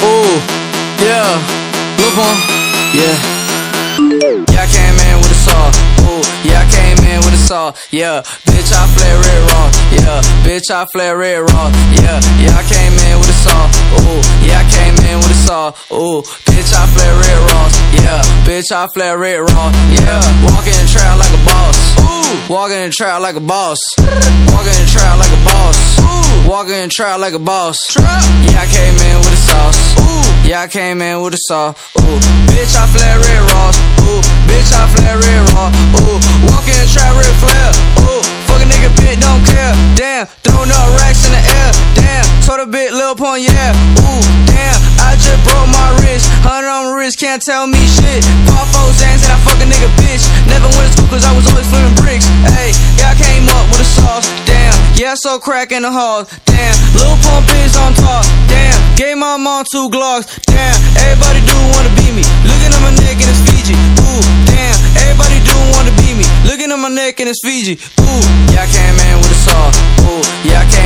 Ooh, yeah, Lil Pump, yeah. Yeah, I came in with a saw. Ooh, yeah, I came in with a saw. Yeah, bitch, I flare red raw. Yeah, bitch, I flare red raw. Yeah, yeah, I came in with a saw. Ooh, yeah, I came in with a saw. Ooh, bitch, I flare red raw. Yeah, bitch, I flare red raw. Yeah, walking in the trap like a boss. Ooh, walking in the trap like a boss. Walking in the trap like a boss. In trap like a boss. Yeah, I came in with a sauce. Ooh, yeah, I came in with a saw. Ooh, bitch, I flare red raw. Ooh, bitch, I flare red raw. Ooh, walking in trap red flare. Ooh, fuck a nigga, bitch, don't care. Damn, throwing up racks in the air. Damn, told a bit, Lil Pump, yeah. Ooh, damn, I just broke my wrist. Hundred on my wrist, can't tell me shit. Pop four Xans and I fuck a nigga, bitch. Never went to school cause I was always yeah, so crack in the halls. Damn, Lil Pump is on top. Damn, gave my mom two Glocks. Damn, everybody do wanna be me. Looking at my neck and it's Fiji. Ooh, damn, everybody do wanna be me. Looking at my neck and it's Fiji. Ooh, yeah, I came in with a saw. Ooh, yeah, I came